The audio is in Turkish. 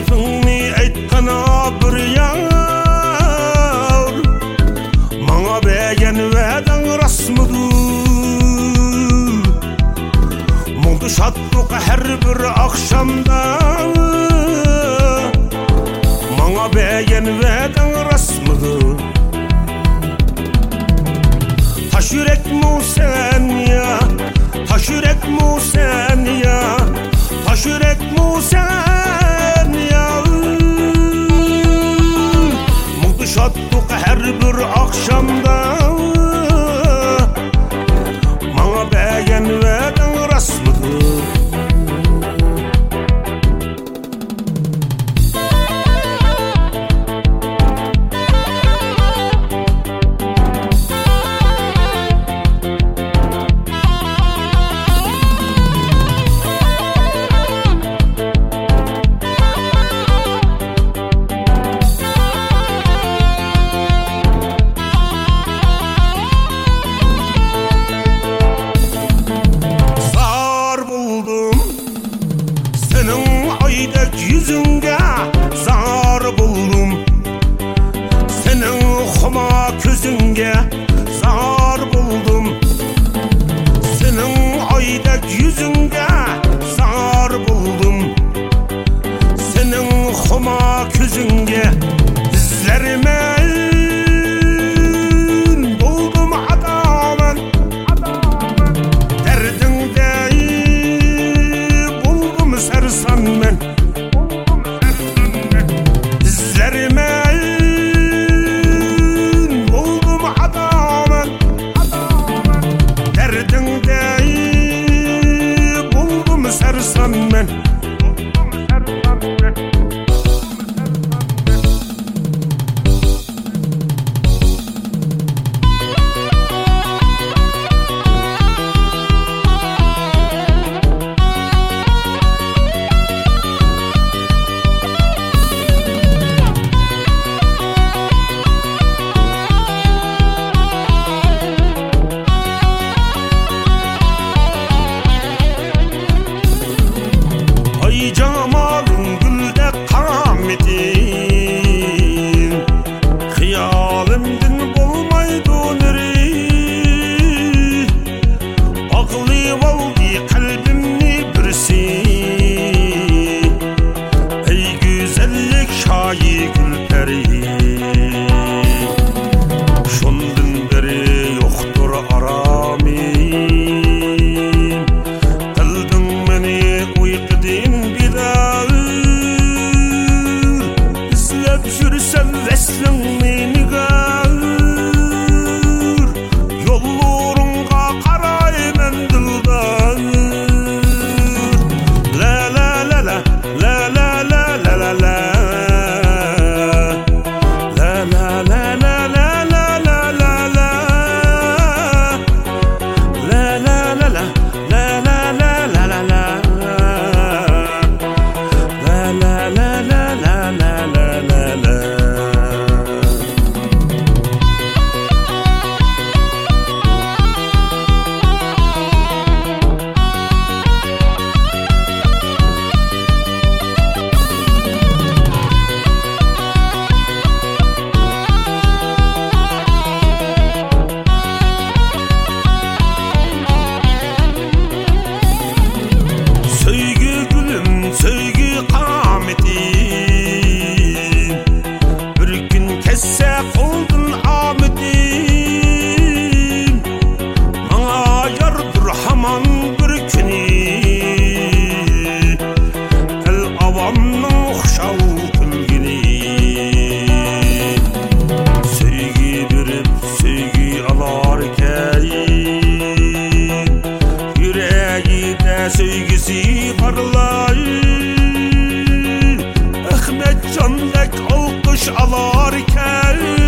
gepingni aytqana bir yar. Manga bergen va'dang rostmidir Mundu şadlık her bir akşamda. Manga bergen va'dang rostmidir Taş yürek mu sen ya? Taş yürek mu sen ya? Taş yürek mu sen her bir akşamda biydek yuzunga zor bo'ldim sening xumo ko'zingga sevgisi parlar Ahmet Canbek alkış alarken